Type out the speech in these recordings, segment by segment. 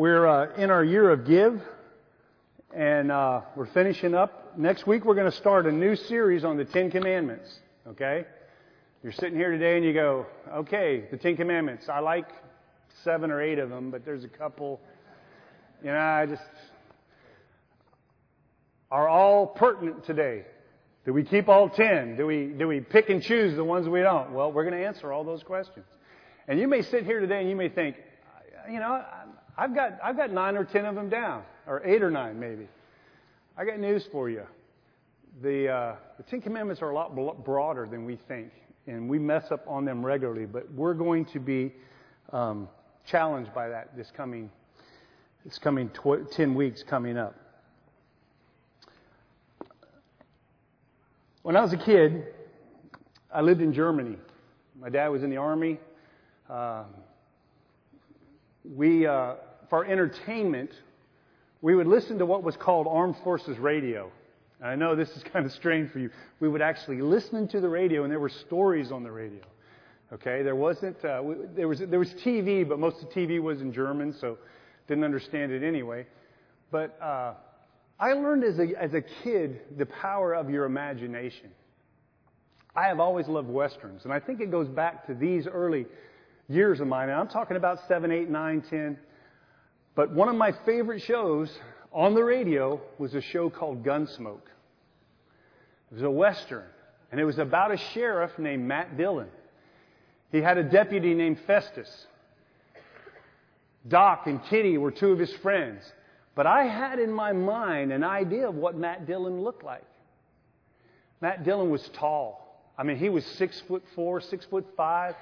We're uh, in our year of give, and uh, we're finishing up. Next week, we're going to start a new series on the Ten Commandments. Okay? You're sitting here today and you go, okay, the Ten Commandments. I like seven or eight of them, but there's a couple, you know, I just are all pertinent today. Do we keep all ten? Do we do we pick and choose the ones we don't? Well, we're going to answer all those questions. And you may sit here today and you may think, you know, I've got I've got nine or ten of them down, or eight or nine maybe. I got news for you. The uh, the Ten Commandments are a lot broader than we think, and we mess up on them regularly. But we're going to be um, challenged by that this coming this coming tw- ten weeks coming up. When I was a kid, I lived in Germany. My dad was in the army. Uh, we, uh, for entertainment, we would listen to what was called Armed Forces Radio. I know this is kind of strange for you. We would actually listen to the radio, and there were stories on the radio. Okay, there wasn't. Uh, we, there was there was TV, but most of the TV was in German, so didn't understand it anyway. But uh, I learned as a, as a kid the power of your imagination. I have always loved westerns, and I think it goes back to these early years of mine. And I'm talking about 7, 8, 9, 10. But one of my favorite shows on the radio was a show called Gunsmoke. It was a western, and it was about a sheriff named Matt Dillon. He had a deputy named Festus. Doc and Kitty were two of his friends. But I had in my mind an idea of what Matt Dillon looked like. Matt Dillon was tall. I mean, he was six foot four, six foot five,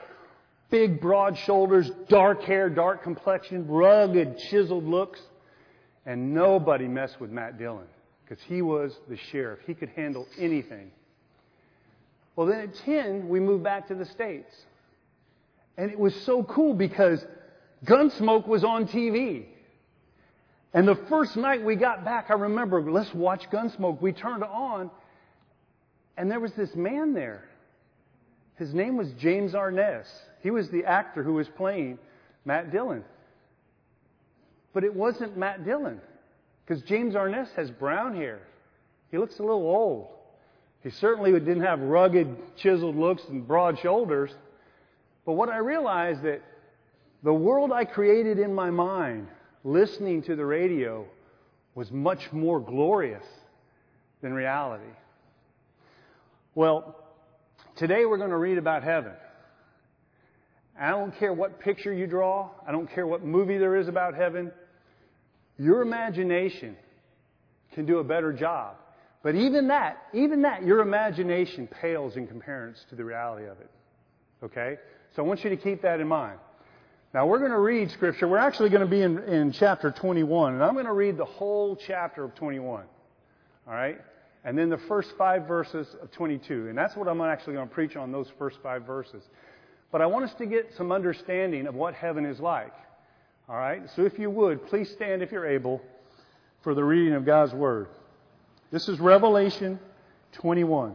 big, broad shoulders, dark hair, dark complexion, rugged, chiseled looks. And nobody messed with Matt Dillon because he was the sheriff. He could handle anything. Well, then at 10, we moved back to the States. And it was so cool because Gunsmoke was on TV. And the first night we got back, I remember, let's watch Gunsmoke. We turned on, and there was this man there. His name was James Arness. He was the actor who was playing Matt Dillon. But it wasn't Matt Dillon, because James Arness has brown hair. He looks a little old. He certainly didn't have rugged, chiseled looks and broad shoulders. But what I realized that the world I created in my mind listening to the radio was much more glorious than reality. Well, today we're going to read about heaven. I don't care what picture you draw, I don't care what movie there is about heaven. Your imagination can do a better job. But even that, even that, your imagination pales in comparison to the reality of it. Okay? So I want you to keep that in mind. Now we're going to read scripture. We're actually going to be in, in chapter 21, and I'm going to read the whole chapter of 21. All right? And then the first five verses of 22. And that's what I'm actually going to preach on, those first five verses. But I want us to get some understanding of what heaven is like. All right? So if you would, please stand if you're able for the reading of God's Word. This is Revelation 21.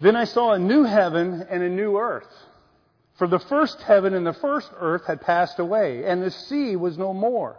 Then I saw a new heaven and a new earth. For the first heaven and the first earth had passed away, and the sea was no more.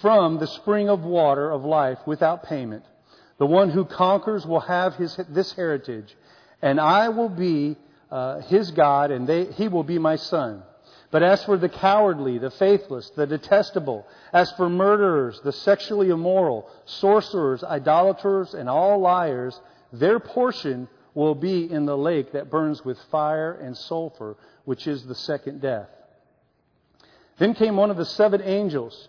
from the spring of water of life without payment. The one who conquers will have his, this heritage, and I will be uh, his God, and they, he will be my son. But as for the cowardly, the faithless, the detestable, as for murderers, the sexually immoral, sorcerers, idolaters, and all liars, their portion will be in the lake that burns with fire and sulfur, which is the second death. Then came one of the seven angels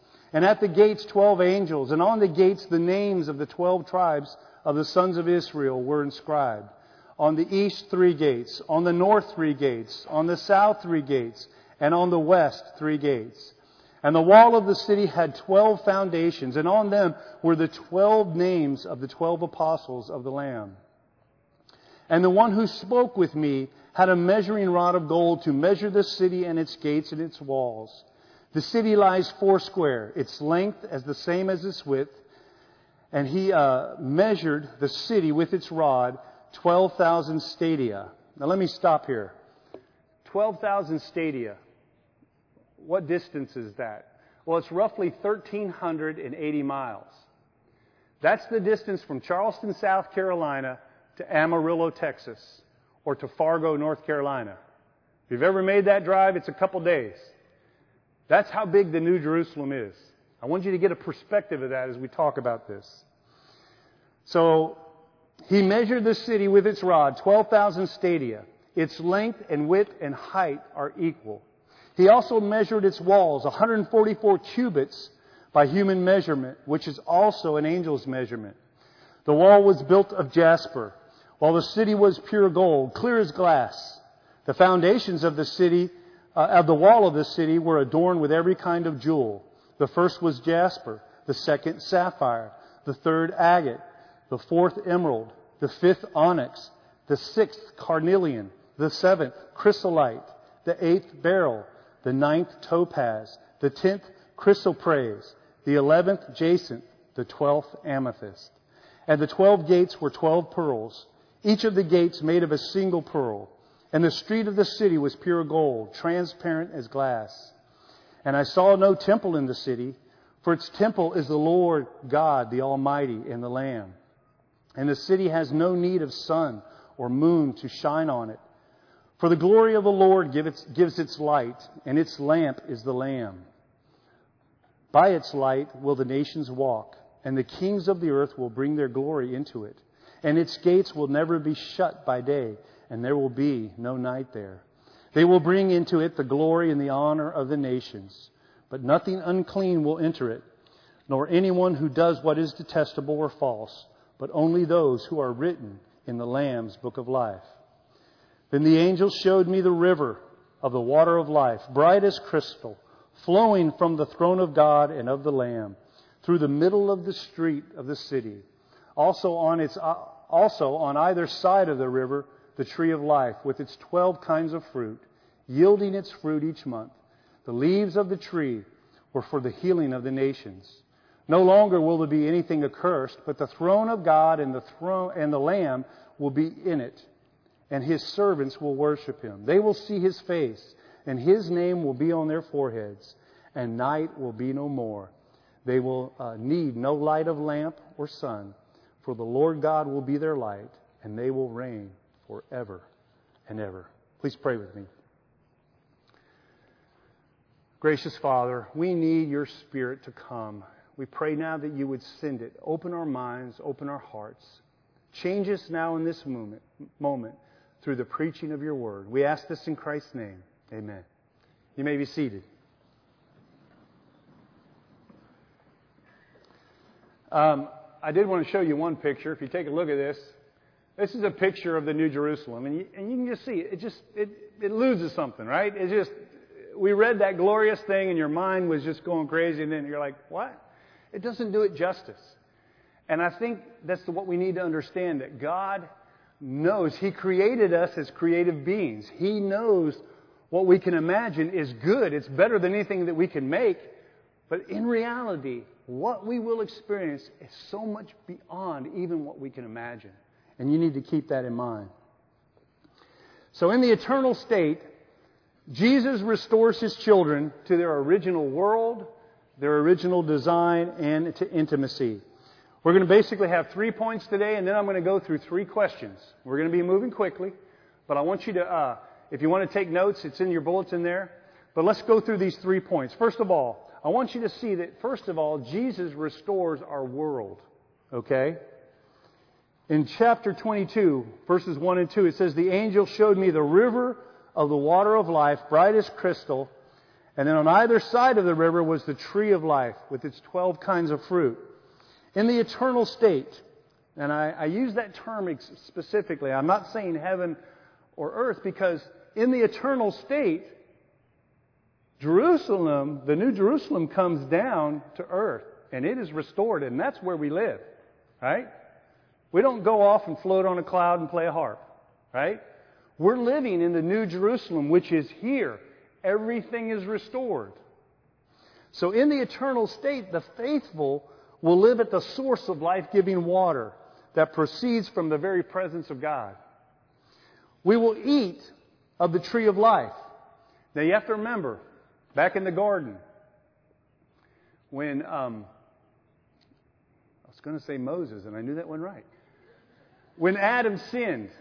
and at the gates twelve angels, and on the gates the names of the twelve tribes of the sons of Israel were inscribed. On the east three gates, on the north three gates, on the south three gates, and on the west three gates. And the wall of the city had twelve foundations, and on them were the twelve names of the twelve apostles of the Lamb. And the one who spoke with me had a measuring rod of gold to measure the city and its gates and its walls. The city lies foursquare, its length as the same as its width. And he uh, measured the city with its rod, 12,000 stadia. Now let me stop here. 12,000 stadia. What distance is that? Well, it's roughly 1,380 miles. That's the distance from Charleston, South Carolina to Amarillo, Texas, or to Fargo, North Carolina. If you've ever made that drive, it's a couple days. That's how big the New Jerusalem is. I want you to get a perspective of that as we talk about this. So, he measured the city with its rod, 12,000 stadia. Its length and width and height are equal. He also measured its walls, 144 cubits by human measurement, which is also an angel's measurement. The wall was built of jasper, while the city was pure gold, clear as glass. The foundations of the city, uh, of the wall of the city, were adorned with every kind of jewel. The first was jasper, the second sapphire, the third agate, the fourth emerald, the fifth onyx, the sixth carnelian, the seventh chrysolite, the eighth beryl, the ninth topaz, the tenth chrysoprase, the eleventh jacinth, the twelfth amethyst. And the twelve gates were twelve pearls, each of the gates made of a single pearl. And the street of the city was pure gold, transparent as glass. And I saw no temple in the city, for its temple is the Lord God, the Almighty, and the Lamb. And the city has no need of sun or moon to shine on it for the glory of the Lord gives its light, and its lamp is the Lamb. By its light will the nations walk, and the kings of the earth will bring their glory into it. And its gates will never be shut by day, and there will be no night there. They will bring into it the glory and the honor of the nations. But nothing unclean will enter it, nor anyone who does what is detestable or false, but only those who are written in the Lamb's book of life. Then the angel showed me the river of the water of life, bright as crystal, flowing from the throne of God and of the Lamb, through the middle of the street of the city. Also on its uh, also on either side of the river, the tree of life, with its twelve kinds of fruit, yielding its fruit each month. The leaves of the tree were for the healing of the nations. No longer will there be anything accursed, but the throne of God and the throne and the Lamb will be in it and his servants will worship him. They will see his face, and his name will be on their foreheads, and night will be no more. They will uh, need no light of lamp or sun, for the Lord God will be their light, and they will reign forever and ever. Please pray with me. Gracious Father, we need your Spirit to come. We pray now that you would send it. Open our minds, open our hearts. Change us now in this moment. moment through the preaching of your word. We ask this in Christ's name. Amen. You may be seated. Um, I did want to show you one picture. If you take a look at this, this is a picture of the New Jerusalem, and you, and you can just see it. It just it, it loses something, right? It's just we read that glorious thing, and your mind was just going crazy, and then you're like, what? It doesn't do it justice. And I think that's what we need to understand that God knows. He created us as creative beings. He knows what we can imagine is good. It's better than anything that we can make. But in reality, what we will experience is so much beyond even what we can imagine. And you need to keep that in mind. So, in the eternal state, Jesus restores his children to their original world, their original design, and to intimacy. We're going to basically have three points today, and then I'm going to go through three questions. We're going to be moving quickly, but I want you to, uh, if you want to take notes, it's in your bulletin there. But let's go through these three points. First of all, I want you to see that, first of all, Jesus restores our world. Okay? In chapter 22, verses 1 and 2, it says, The angel showed me the river of the water of life, bright as crystal. And then on either side of the river was the tree of life with its 12 kinds of fruit. In the eternal state, and I, I use that term specifically, I'm not saying heaven or earth because in the eternal state, Jerusalem, the new Jerusalem comes down to earth and it is restored and that's where we live, right? We don't go off and float on a cloud and play a harp, right? We're living in the new Jerusalem, which is here. Everything is restored. So in the eternal state, the faithful will live at the source of life giving water that proceeds from the very presence of God. We will eat of the tree of life. Now you have to remember, back in the garden, when um, I was going to say Moses, and I knew that one right. When Adam sinned,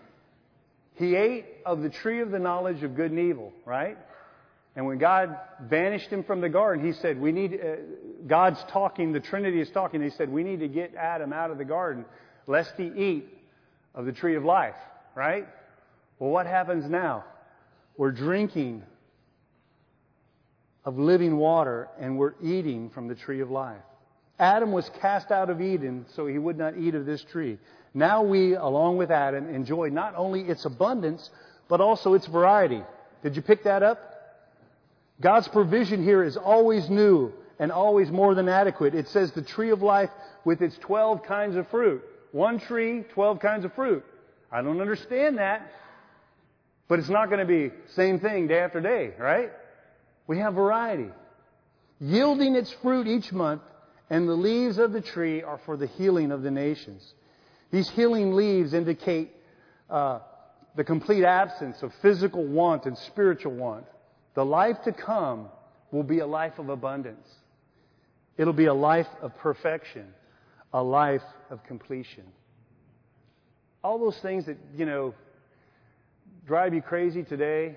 he ate of the tree of the knowledge of good and evil, right? And when God banished him from the garden, he said, We need, uh, God's talking, the Trinity is talking. He said, We need to get Adam out of the garden lest he eat of the tree of life, right? Well, what happens now? We're drinking of living water and we're eating from the tree of life. Adam was cast out of Eden so he would not eat of this tree. Now we, along with Adam, enjoy not only its abundance, but also its variety. Did you pick that up? God's provision here is always new and always more than adequate. It says the tree of life with its 12 kinds of fruit. One tree, 12 kinds of fruit. I don't understand that. But it's not going to be same thing day after day, right? We have variety. Yielding its fruit each month, and the leaves of the tree are for the healing of the nations. These healing leaves indicate uh, the complete absence of physical want and spiritual want. The life to come will be a life of abundance. It'll be a life of perfection, a life of completion. All those things that, you know, drive you crazy today,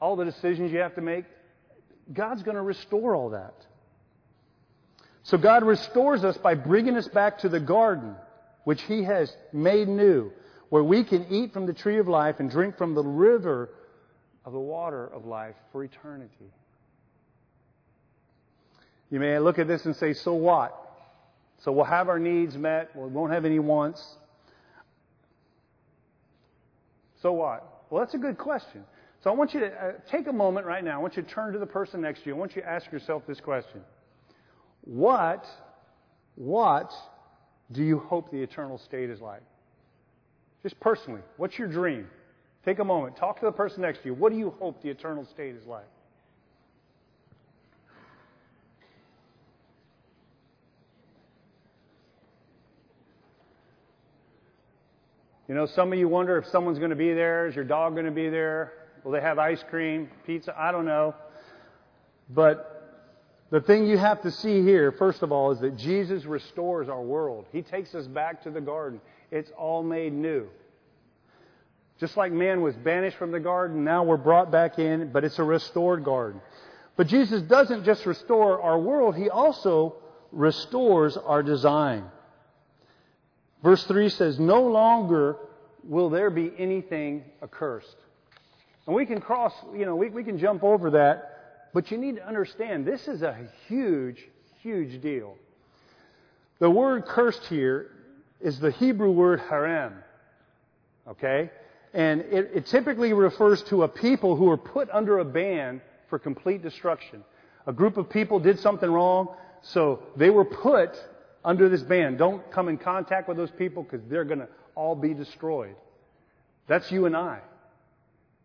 all the decisions you have to make, God's going to restore all that. So God restores us by bringing us back to the garden, which He has made new, where we can eat from the tree of life and drink from the river of the water of life for eternity. You may look at this and say, so what? So we'll have our needs met, we won't have any wants. So what? Well, that's a good question. So I want you to uh, take a moment right now. I want you to turn to the person next to you. I want you to ask yourself this question. What, what do you hope the eternal state is like? Just personally, what's your dream? Take a moment. Talk to the person next to you. What do you hope the eternal state is like? You know, some of you wonder if someone's going to be there. Is your dog going to be there? Will they have ice cream, pizza? I don't know. But the thing you have to see here, first of all, is that Jesus restores our world. He takes us back to the garden. It's all made new. Just like man was banished from the garden, now we're brought back in, but it's a restored garden. But Jesus doesn't just restore our world, He also restores our design. Verse 3 says, No longer will there be anything accursed. And we can cross, you know, we, we can jump over that, but you need to understand this is a huge, huge deal. The word cursed here is the Hebrew word harem. Okay? And it, it typically refers to a people who are put under a ban for complete destruction. A group of people did something wrong, so they were put under this ban. Don't come in contact with those people because they're going to all be destroyed. That's you and I.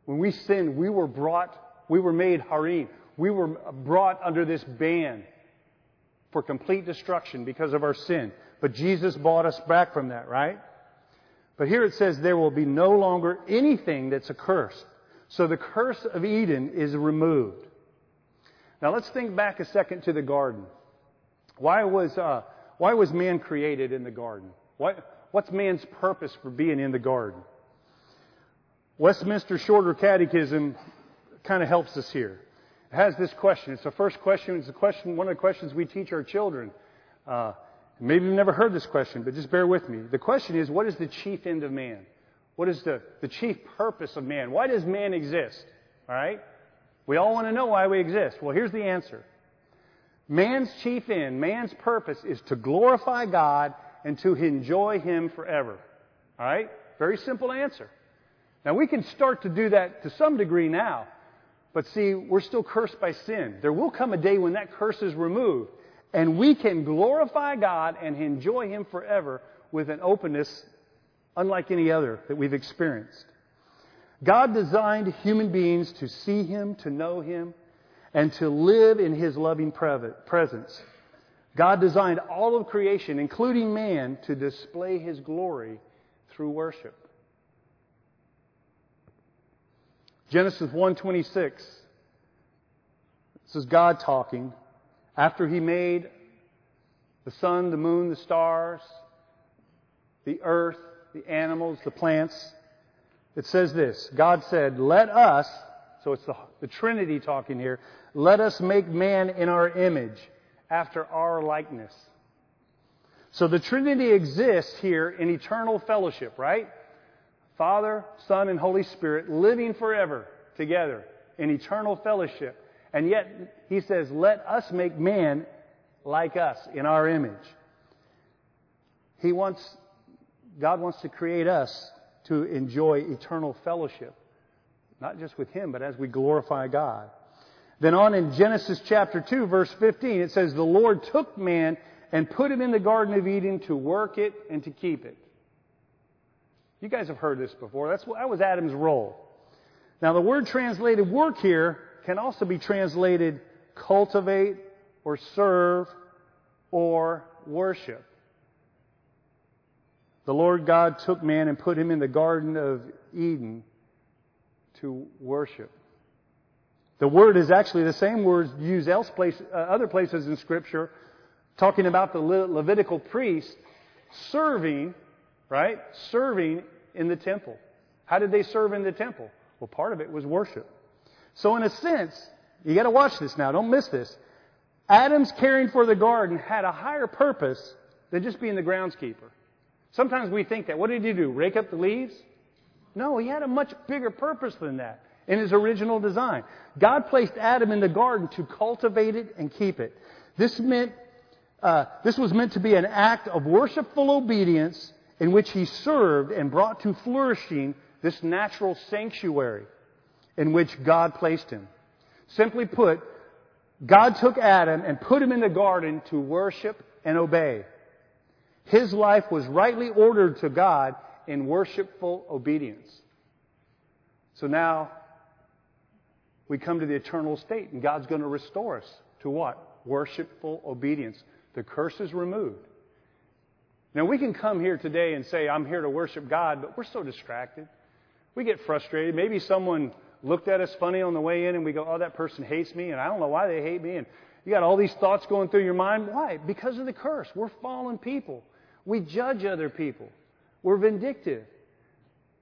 When we sinned, we were brought we were made harim. We were brought under this ban for complete destruction because of our sin. But Jesus bought us back from that, right? But here it says there will be no longer anything that's accursed. So the curse of Eden is removed. Now let's think back a second to the garden. Why was, uh, why was man created in the garden? What, what's man's purpose for being in the garden? Westminster Shorter Catechism kind of helps us here. Has this question. It's the first question. It's the question, one of the questions we teach our children. Uh, maybe you've never heard this question, but just bear with me. The question is, what is the chief end of man? What is the, the chief purpose of man? Why does man exist? All right? We all want to know why we exist. Well, here's the answer. Man's chief end, man's purpose is to glorify God and to enjoy Him forever. All right? Very simple answer. Now, we can start to do that to some degree now. But see, we're still cursed by sin. There will come a day when that curse is removed, and we can glorify God and enjoy Him forever with an openness unlike any other that we've experienced. God designed human beings to see Him, to know Him, and to live in His loving presence. God designed all of creation, including man, to display His glory through worship. Genesis 1:26. This is God talking. After he made the sun, the moon, the stars, the earth, the animals, the plants, it says this God said, Let us, so it's the, the Trinity talking here, let us make man in our image, after our likeness. So the Trinity exists here in eternal fellowship, right? Father, Son, and Holy Spirit living forever together in eternal fellowship. And yet, he says, let us make man like us in our image. He wants, God wants to create us to enjoy eternal fellowship. Not just with Him, but as we glorify God. Then on in Genesis chapter 2, verse 15, it says, The Lord took man and put him in the Garden of Eden to work it and to keep it. You guys have heard this before. That's, that was Adam's role. Now, the word translated work here can also be translated cultivate or serve or worship. The Lord God took man and put him in the Garden of Eden to worship. The word is actually the same word used else place, uh, other places in Scripture, talking about the Le- Levitical priest serving, right? Serving in the temple. How did they serve in the temple? Well, part of it was worship. So, in a sense, you got to watch this now. Don't miss this. Adam's caring for the garden had a higher purpose than just being the groundskeeper. Sometimes we think that. What did he do? Rake up the leaves? No, he had a much bigger purpose than that in his original design. God placed Adam in the garden to cultivate it and keep it. This meant uh, this was meant to be an act of worshipful obedience in which he served and brought to flourishing this natural sanctuary in which God placed him. Simply put, God took Adam and put him in the garden to worship and obey. His life was rightly ordered to God in worshipful obedience. So now we come to the eternal state, and God's going to restore us to what? Worshipful obedience. The curse is removed. Now, we can come here today and say, I'm here to worship God, but we're so distracted. We get frustrated. Maybe someone looked at us funny on the way in and we go, oh, that person hates me and I don't know why they hate me. And you got all these thoughts going through your mind. Why? Because of the curse. We're fallen people. We judge other people. We're vindictive.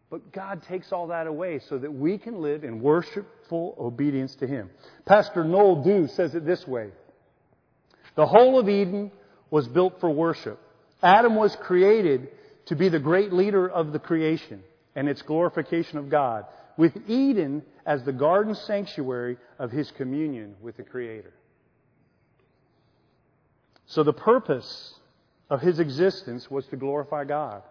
But God takes all that away so that we can live in worshipful obedience to Him. Pastor Noel Due says it this way The whole of Eden was built for worship. Adam was created to be the great leader of the creation and its glorification of God, with Eden as the garden sanctuary of his communion with the Creator. So the purpose of his existence was to glorify God.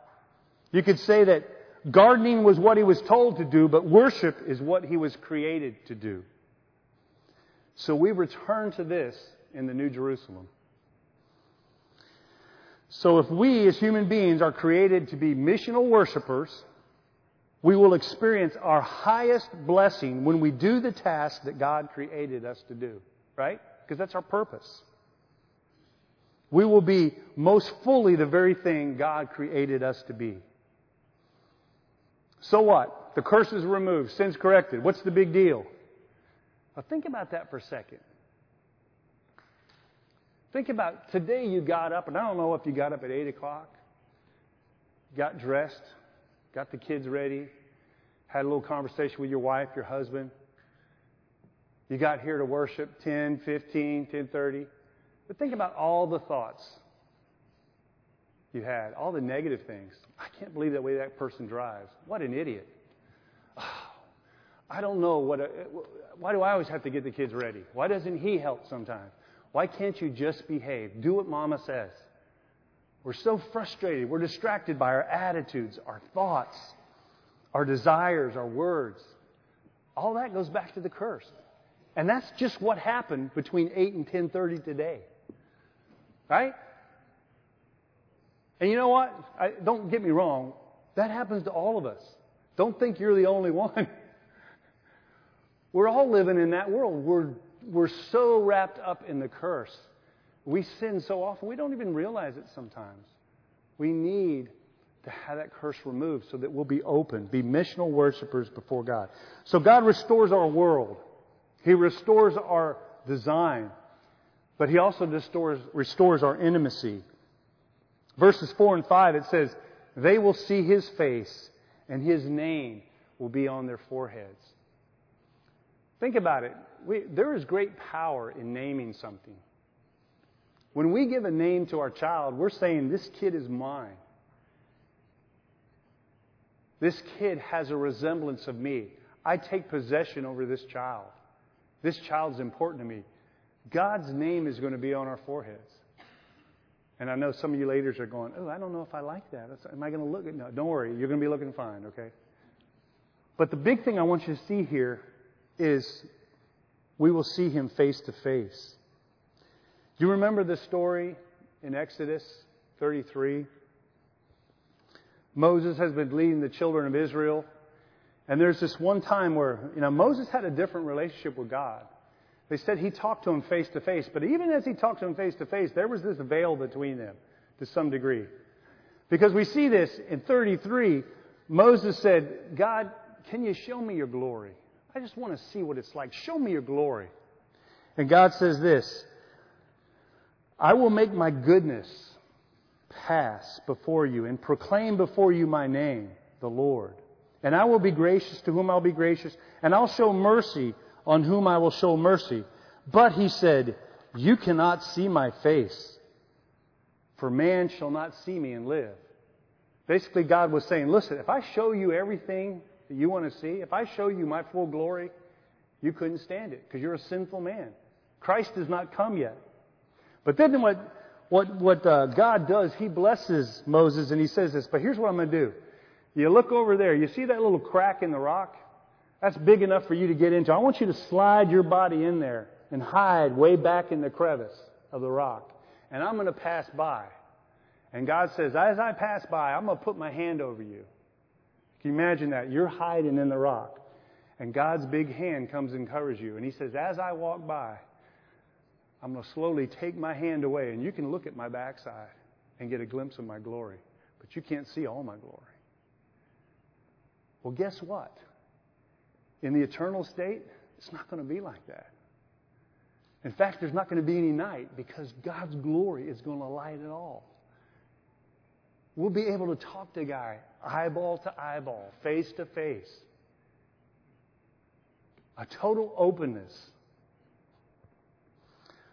You could say that gardening was what he was told to do, but worship is what he was created to do. So we return to this in the New Jerusalem. So if we as human beings are created to be missional worshipers, We will experience our highest blessing when we do the task that God created us to do, right? Because that's our purpose. We will be most fully the very thing God created us to be. So what? The curse is removed, sin's corrected. What's the big deal? Now think about that for a second. Think about today you got up, and I don't know if you got up at 8 o'clock, got dressed, got the kids ready, had a little conversation with your wife, your husband. You got here to worship 10, 15, 10:30. But think about all the thoughts you had, all the negative things. I can't believe that way that person drives. What an idiot. Oh, I don't know what. A, why do I always have to get the kids ready? Why doesn't he help sometimes? Why can't you just behave? Do what mama says. We're so frustrated. We're distracted by our attitudes, our thoughts, our desires, our words. All that goes back to the curse. And that's just what happened between 8 and 10:30 today. Right? And you know what? I, don't get me wrong. That happens to all of us. Don't think you're the only one. We're all living in that world. We're, we're so wrapped up in the curse. We sin so often, we don't even realize it sometimes. We need to have that curse removed so that we'll be open, be missional worshipers before God. So God restores our world. He restores our design, but He also restores, restores our intimacy. Verses 4 and 5, it says, They will see His face, and His name will be on their foreheads. Think about it. We, there is great power in naming something. When we give a name to our child, we're saying, This kid is mine. This kid has a resemblance of me. I take possession over this child. This child's important to me. God's name is going to be on our foreheads. And I know some of you ladies are going, oh, I don't know if I like that. Am I going to look at No, don't worry. You're going to be looking fine, okay? But the big thing I want you to see here is we will see him face to face. Do you remember the story in Exodus 33? Moses has been leading the children of Israel. And there's this one time where, you know, Moses had a different relationship with God. They said he talked to him face to face, but even as he talked to him face to face, there was this veil between them to some degree. Because we see this in 33, Moses said, God, can you show me your glory? I just want to see what it's like. Show me your glory. And God says this I will make my goodness pass before you and proclaim before you my name, the Lord. And I will be gracious to whom I'll be gracious, and I'll show mercy on whom I will show mercy. But he said, You cannot see my face, for man shall not see me and live. Basically, God was saying, Listen, if I show you everything that you want to see, if I show you my full glory, you couldn't stand it because you're a sinful man. Christ has not come yet. But then what, what, what uh, God does, He blesses Moses and He says this, but here's what I'm going to do. You look over there, you see that little crack in the rock? That's big enough for you to get into. I want you to slide your body in there and hide way back in the crevice of the rock. And I'm going to pass by. And God says, as I pass by, I'm going to put my hand over you. Can you imagine that? You're hiding in the rock. And God's big hand comes and covers you. And He says, as I walk by, I'm going to slowly take my hand away, and you can look at my backside and get a glimpse of my glory. But you can't see all my glory. Well, guess what? In the eternal state, it's not going to be like that. In fact, there's not going to be any night because God's glory is going to light it all. We'll be able to talk to a guy eyeball to eyeball, face to face. A total openness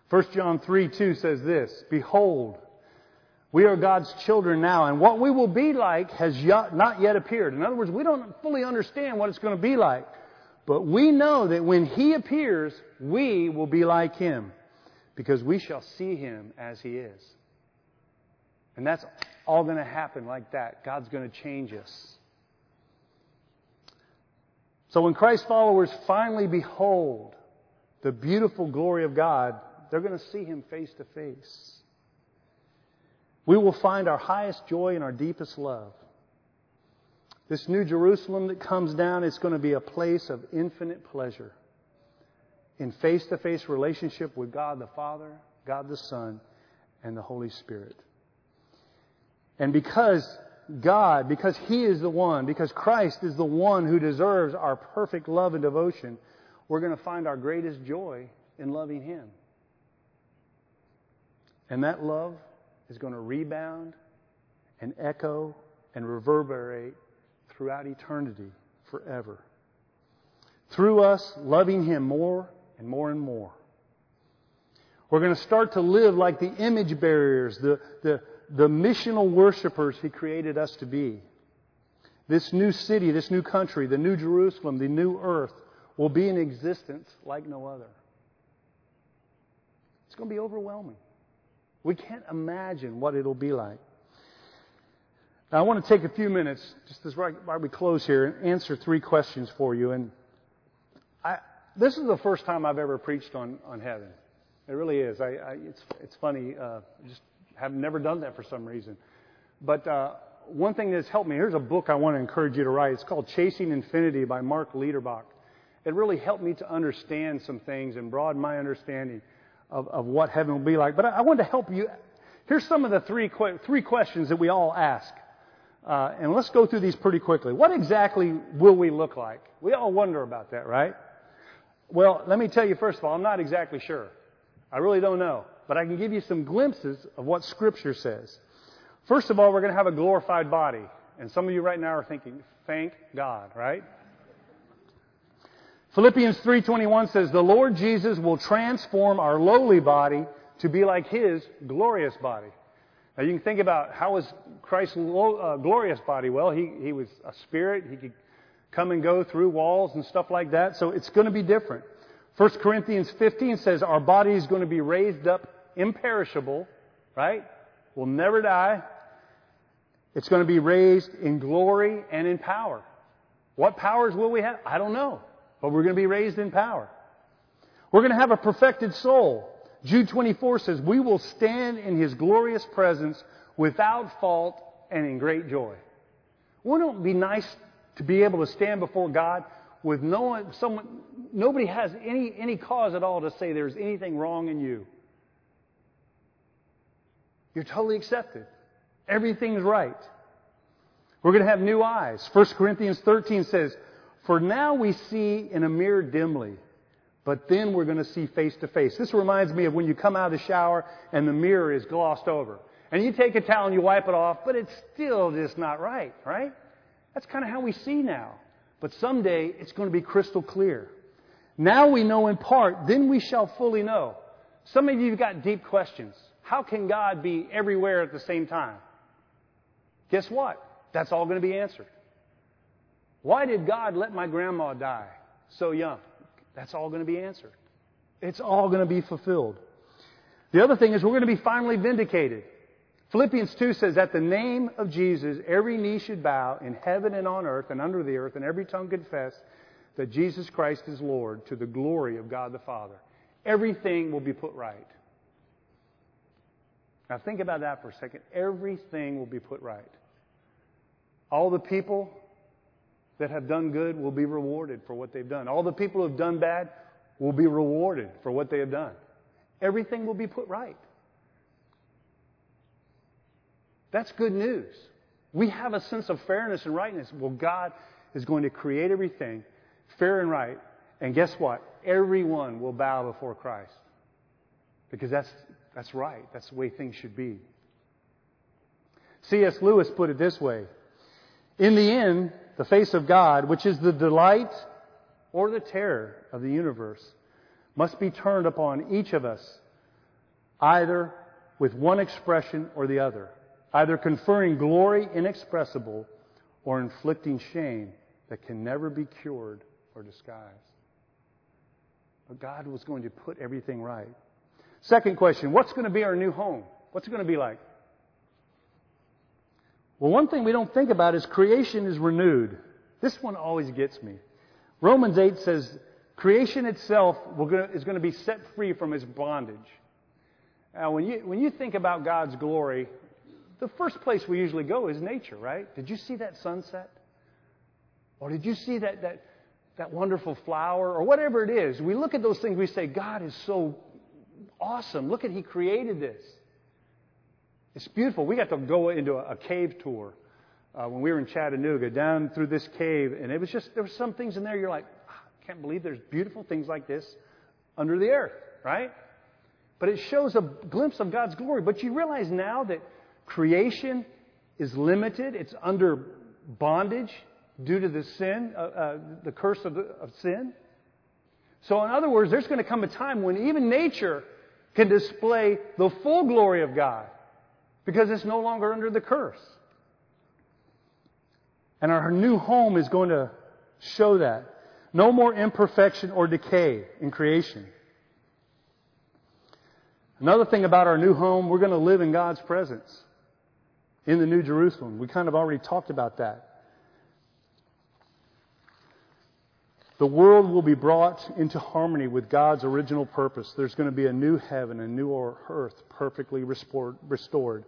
1 John 3 2 says this Behold, we are God's children now, and what we will be like has not yet appeared. In other words, we don't fully understand what it's going to be like. But we know that when He appears, we will be like Him, because we shall see Him as He is. And that's all going to happen like that. God's going to change us. So when Christ's followers finally behold the beautiful glory of God, they're going to see him face to face. We will find our highest joy and our deepest love. This new Jerusalem that comes down, it's going to be a place of infinite pleasure in face to face relationship with God the Father, God the Son, and the Holy Spirit. And because God, because He is the one, because Christ is the one who deserves our perfect love and devotion, we're going to find our greatest joy in loving Him. And that love is going to rebound and echo and reverberate throughout eternity forever. Through us loving Him more and more and more. We're going to start to live like the image bearers, the, the, the missional worshipers He created us to be. This new city, this new country, the new Jerusalem, the new earth will be in existence like no other. It's going to be overwhelming. We can't imagine what it'll be like. Now, I want to take a few minutes, just as right we close here, and answer three questions for you. And I, this is the first time I've ever preached on, on heaven. It really is. I, I, it's, it's funny. Uh, just have never done that for some reason. But uh, one thing that's helped me, here's a book I want to encourage you to write. It's called Chasing Infinity by Mark Liederbach. It really helped me to understand some things and broaden my understanding of, of what heaven will be like. But I, I want to help you. Here's some of the three, three questions that we all ask. Uh, and let's go through these pretty quickly. What exactly will we look like? We all wonder about that, right? Well, let me tell you first of all, I'm not exactly sure. I really don't know. But I can give you some glimpses of what Scripture says. First of all, we're going to have a glorified body. And some of you right now are thinking, thank God, right? Philippians 3:21 says the Lord Jesus will transform our lowly body to be like his glorious body. Now you can think about how was Christ's uh, glorious body? Well, he, he was a spirit. He could come and go through walls and stuff like that. So it's going to be different. 1 Corinthians 15 says our body is going to be raised up imperishable, right? Will never die. It's going to be raised in glory and in power. What powers will we have? I don't know. But we're going to be raised in power. We're going to have a perfected soul. Jude 24 says, We will stand in his glorious presence without fault and in great joy. Wouldn't it be nice to be able to stand before God with no one, someone, nobody has any, any cause at all to say there's anything wrong in you? You're totally accepted. Everything's right. We're going to have new eyes. 1 Corinthians 13 says, For now we see in a mirror dimly, but then we're going to see face to face. This reminds me of when you come out of the shower and the mirror is glossed over. And you take a towel and you wipe it off, but it's still just not right, right? That's kind of how we see now. But someday it's going to be crystal clear. Now we know in part, then we shall fully know. Some of you have got deep questions. How can God be everywhere at the same time? Guess what? That's all going to be answered. Why did God let my grandma die so young? That's all going to be answered. It's all going to be fulfilled. The other thing is we're going to be finally vindicated. Philippians 2 says, At the name of Jesus, every knee should bow in heaven and on earth and under the earth, and every tongue confess that Jesus Christ is Lord to the glory of God the Father. Everything will be put right. Now think about that for a second. Everything will be put right. All the people that have done good will be rewarded for what they've done. All the people who have done bad will be rewarded for what they have done. Everything will be put right. That's good news. We have a sense of fairness and rightness. Well, God is going to create everything fair and right. And guess what? Everyone will bow before Christ. Because that's, that's right. That's the way things should be. C.S. Lewis put it this way In the end, the face of God, which is the delight or the terror of the universe, must be turned upon each of us, either with one expression or the other either conferring glory inexpressible or inflicting shame that can never be cured or disguised. But God was going to put everything right. Second question What's going to be our new home? What's it going to be like? Well, one thing we don't think about is creation is renewed. This one always gets me. Romans 8 says creation itself is going to be set free from its bondage. Now, when you, when you think about God's glory, the first place we usually go is nature, right? Did you see that sunset? Or did you see that, that, that wonderful flower? Or whatever it is. We look at those things, we say, God is so awesome. Look at He created this. It's beautiful. We got to go into a, a cave tour uh, when we were in Chattanooga, down through this cave, and it was just, there were some things in there you're like, I ah, can't believe there's beautiful things like this under the earth, right? But it shows a glimpse of God's glory. But you realize now that creation is limited, it's under bondage due to the sin, uh, uh, the curse of, the, of sin. So, in other words, there's going to come a time when even nature can display the full glory of God because it's no longer under the curse. And our new home is going to show that. No more imperfection or decay in creation. Another thing about our new home, we're going to live in God's presence in the New Jerusalem. We kind of already talked about that. The world will be brought into harmony with God's original purpose. There's going to be a new heaven, a new earth perfectly restored.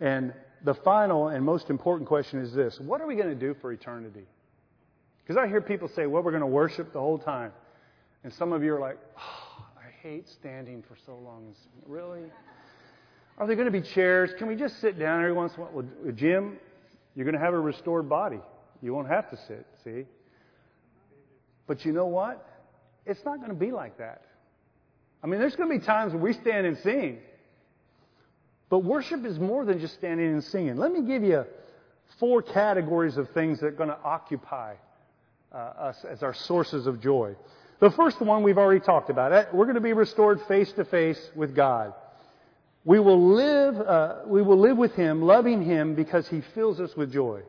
And the final and most important question is this What are we going to do for eternity? Because I hear people say, Well, we're going to worship the whole time. And some of you are like, oh, I hate standing for so long. Really? Are there going to be chairs? Can we just sit down every once in a while? Well, Jim, you're going to have a restored body. You won't have to sit, see? But you know what? It's not going to be like that. I mean, there's going to be times when we stand and sing. But worship is more than just standing and singing. Let me give you four categories of things that are going to occupy uh, us as our sources of joy. The first one we've already talked about. We're going to be restored face to face with God. We will live, uh, we will live with Him, loving Him because He fills us with joy.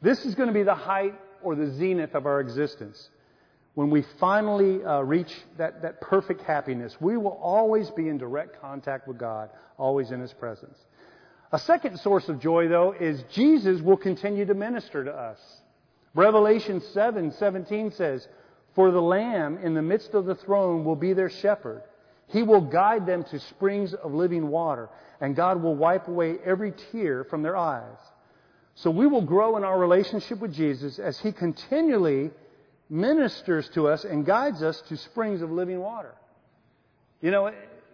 This is going to be the height or the zenith of our existence. When we finally uh, reach that, that perfect happiness, we will always be in direct contact with God, always in His presence. A second source of joy, though, is Jesus will continue to minister to us. Revelation 7 17 says, For the Lamb in the midst of the throne will be their shepherd. He will guide them to springs of living water, and God will wipe away every tear from their eyes. So we will grow in our relationship with Jesus as He continually ministers to us and guides us to springs of living water. You know,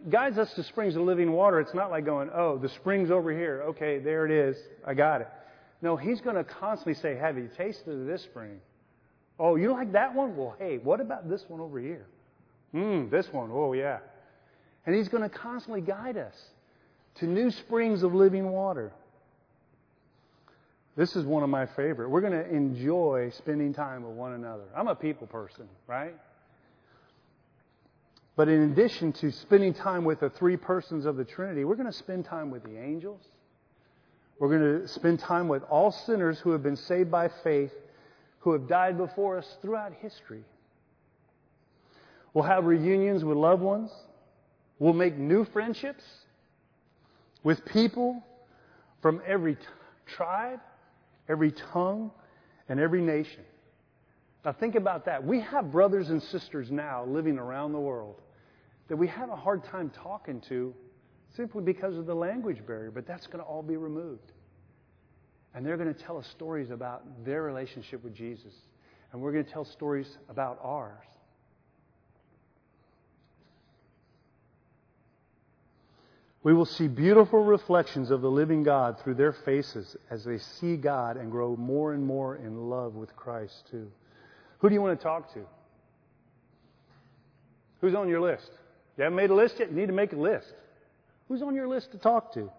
guides us to springs of living water. It's not like going, oh, the spring's over here. Okay, there it is. I got it. No, He's going to constantly say, have you tasted this spring? Oh, you like that one? Well, hey, what about this one over here? Hmm, this one. Oh, yeah. And He's going to constantly guide us to new springs of living water. This is one of my favorite. We're going to enjoy spending time with one another. I'm a people person, right? But in addition to spending time with the three persons of the Trinity, we're going to spend time with the angels. We're going to spend time with all sinners who have been saved by faith, who have died before us throughout history. We'll have reunions with loved ones. We'll make new friendships with people from every t- tribe, every tongue, and every nation. Now, think about that. We have brothers and sisters now living around the world that we have a hard time talking to simply because of the language barrier, but that's going to all be removed. And they're going to tell us stories about their relationship with Jesus. And we're going to tell stories about ours. We will see beautiful reflections of the living God through their faces as they see God and grow more and more in love with Christ, too. Who do you want to talk to? Who's on your list? You haven't made a list yet? You need to make a list. Who's on your list to talk to?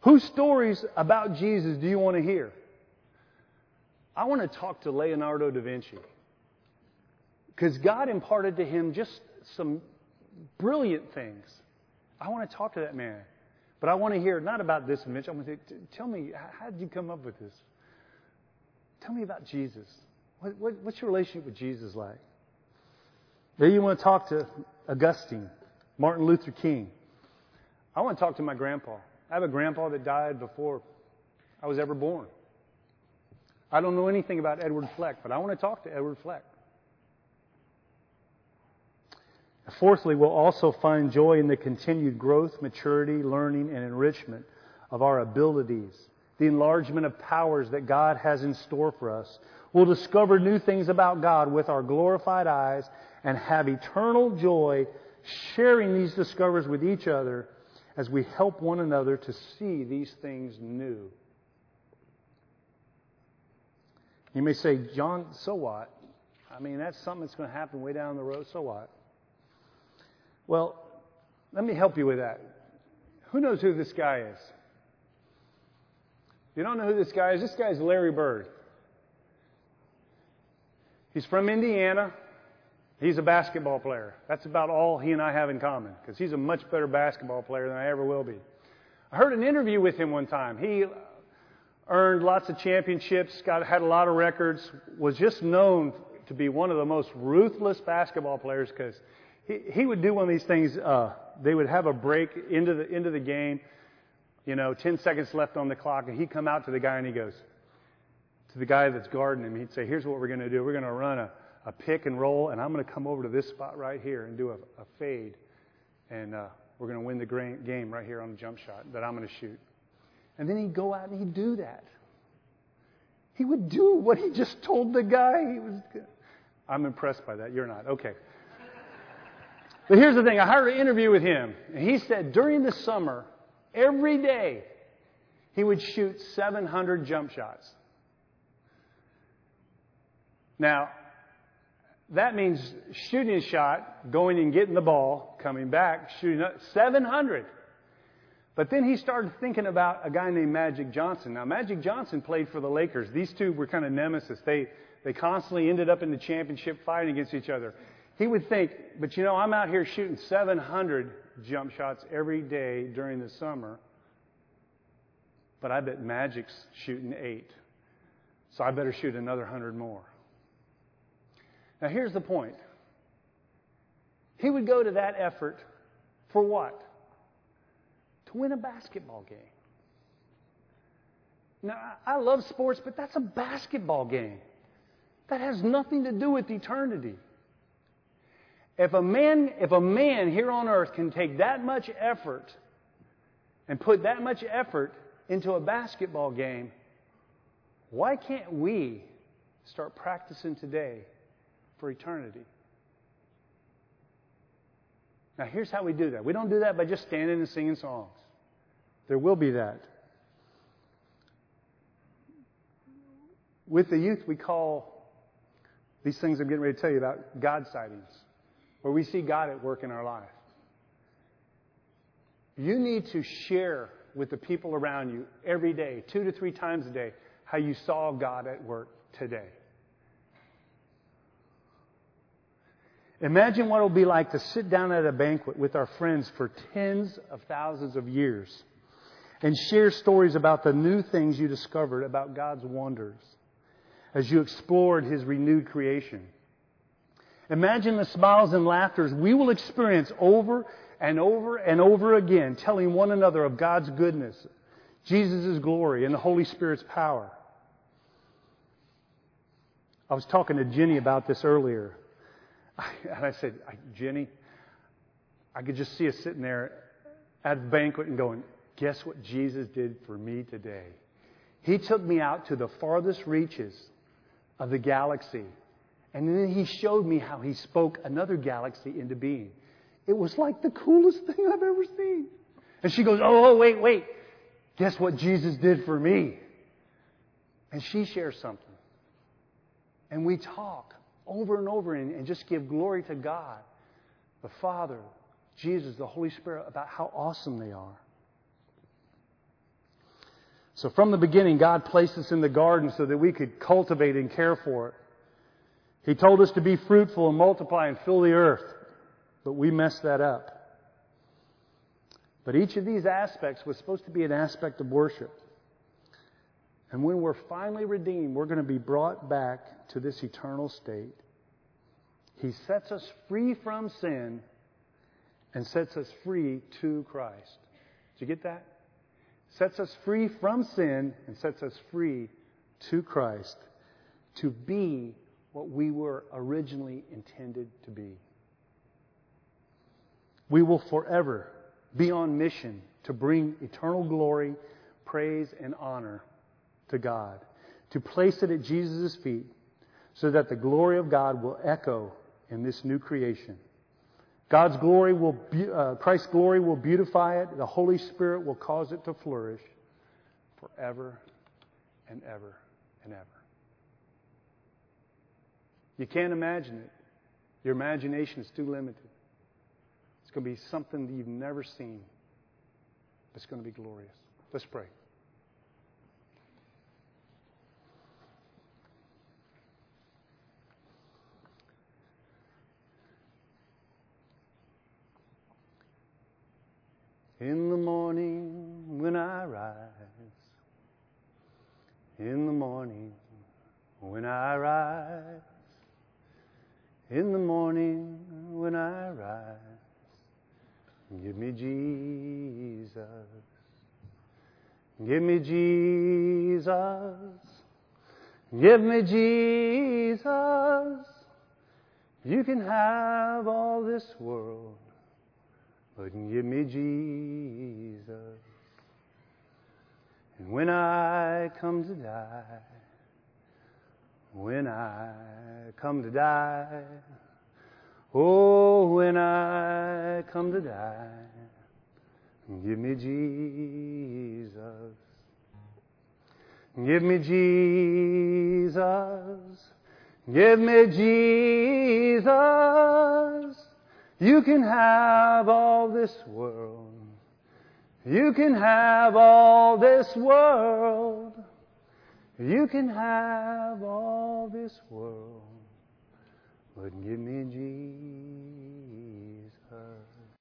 Whose stories about Jesus do you want to hear? I want to talk to Leonardo da Vinci. Because God imparted to him just some brilliant things. I want to talk to that man. But I want to hear not about this Mitch. I want to tell me, how did you come up with this? Tell me about Jesus. What, what, what's your relationship with Jesus like? Maybe you want to talk to Augustine, Martin Luther King. I want to talk to my grandpa. I have a grandpa that died before I was ever born. I don't know anything about Edward Fleck, but I want to talk to Edward Fleck. Fourthly, we'll also find joy in the continued growth, maturity, learning, and enrichment of our abilities the enlargement of powers that God has in store for us. We'll discover new things about God with our glorified eyes and have eternal joy sharing these discoveries with each other as we help one another to see these things new. You may say, John, so what? I mean, that's something that's going to happen way down the road. So what? Well, let me help you with that. Who knows who this guy is? You don't know who this guy is? This guy is Larry Bird. He's from Indiana. He's a basketball player. That's about all he and I have in common because he's a much better basketball player than I ever will be. I heard an interview with him one time. He earned lots of championships, got had a lot of records, was just known to be one of the most ruthless basketball players because he, would do one of these things. Uh, they would have a break into the into the game, you know, 10 seconds left on the clock, and he'd come out to the guy and he goes to the guy that's guarding him. He'd say, "Here's what we're going to do. We're going to run a, a pick and roll, and I'm going to come over to this spot right here and do a, a fade, and uh, we're going to win the game right here on the jump shot that I'm going to shoot." And then he'd go out and he'd do that. He would do what he just told the guy he was. I'm impressed by that. You're not. Okay. But here's the thing I heard an interview with him, and he said during the summer, every day, he would shoot 700 jump shots. Now, that means shooting a shot, going and getting the ball, coming back, shooting 700. But then he started thinking about a guy named Magic Johnson. Now, Magic Johnson played for the Lakers. These two were kind of nemesis. They, they constantly ended up in the championship fighting against each other. He would think, but you know, I'm out here shooting 700 jump shots every day during the summer, but I bet Magic's shooting eight. So I better shoot another 100 more. Now, here's the point. He would go to that effort for what? to win a basketball game. Now, I love sports, but that's a basketball game. That has nothing to do with eternity. If a man, if a man here on earth can take that much effort and put that much effort into a basketball game, why can't we start practicing today for eternity? Now, here's how we do that. We don't do that by just standing and singing songs. There will be that. With the youth, we call these things I'm getting ready to tell you about God sightings, where we see God at work in our life. You need to share with the people around you every day, two to three times a day, how you saw God at work today. Imagine what it will be like to sit down at a banquet with our friends for tens of thousands of years and share stories about the new things you discovered about God's wonders as you explored His renewed creation. Imagine the smiles and laughters we will experience over and over and over again, telling one another of God's goodness, Jesus' glory, and the Holy Spirit's power. I was talking to Jenny about this earlier. And I said, Jenny, I could just see us sitting there at the banquet and going, guess what Jesus did for me today? He took me out to the farthest reaches of the galaxy. And then he showed me how he spoke another galaxy into being. It was like the coolest thing I've ever seen. And she goes, Oh, oh wait, wait. Guess what Jesus did for me? And she shares something. And we talk over and over and, and just give glory to God, the Father, Jesus, the Holy Spirit, about how awesome they are. So from the beginning, God placed us in the garden so that we could cultivate and care for it. He told us to be fruitful and multiply and fill the earth, but we messed that up. But each of these aspects was supposed to be an aspect of worship. And when we're finally redeemed, we're going to be brought back to this eternal state. He sets us free from sin and sets us free to Christ. Did you get that? sets us free from sin and sets us free to Christ to be what we were originally intended to be. We will forever be on mission to bring eternal glory, praise and honor to God, to place it at Jesus' feet so that the glory of God will echo in this new creation. God's glory will, uh, Christ's glory will beautify it. The Holy Spirit will cause it to flourish forever and ever and ever. You can't imagine it. Your imagination is too limited. It's going to be something that you've never seen. It's going to be glorious. Let's pray. In the morning when I rise, in the morning when I rise, in the morning when I rise, give me Jesus. Give me Jesus. Give me Jesus. You can have all this world but give me Jesus. And when I come to die, when I come to die, oh, when I come to die, give me Jesus. Give me Jesus. Give me Jesus. You can have all this world. You can have all this world. You can have all this world. But give me Jesus.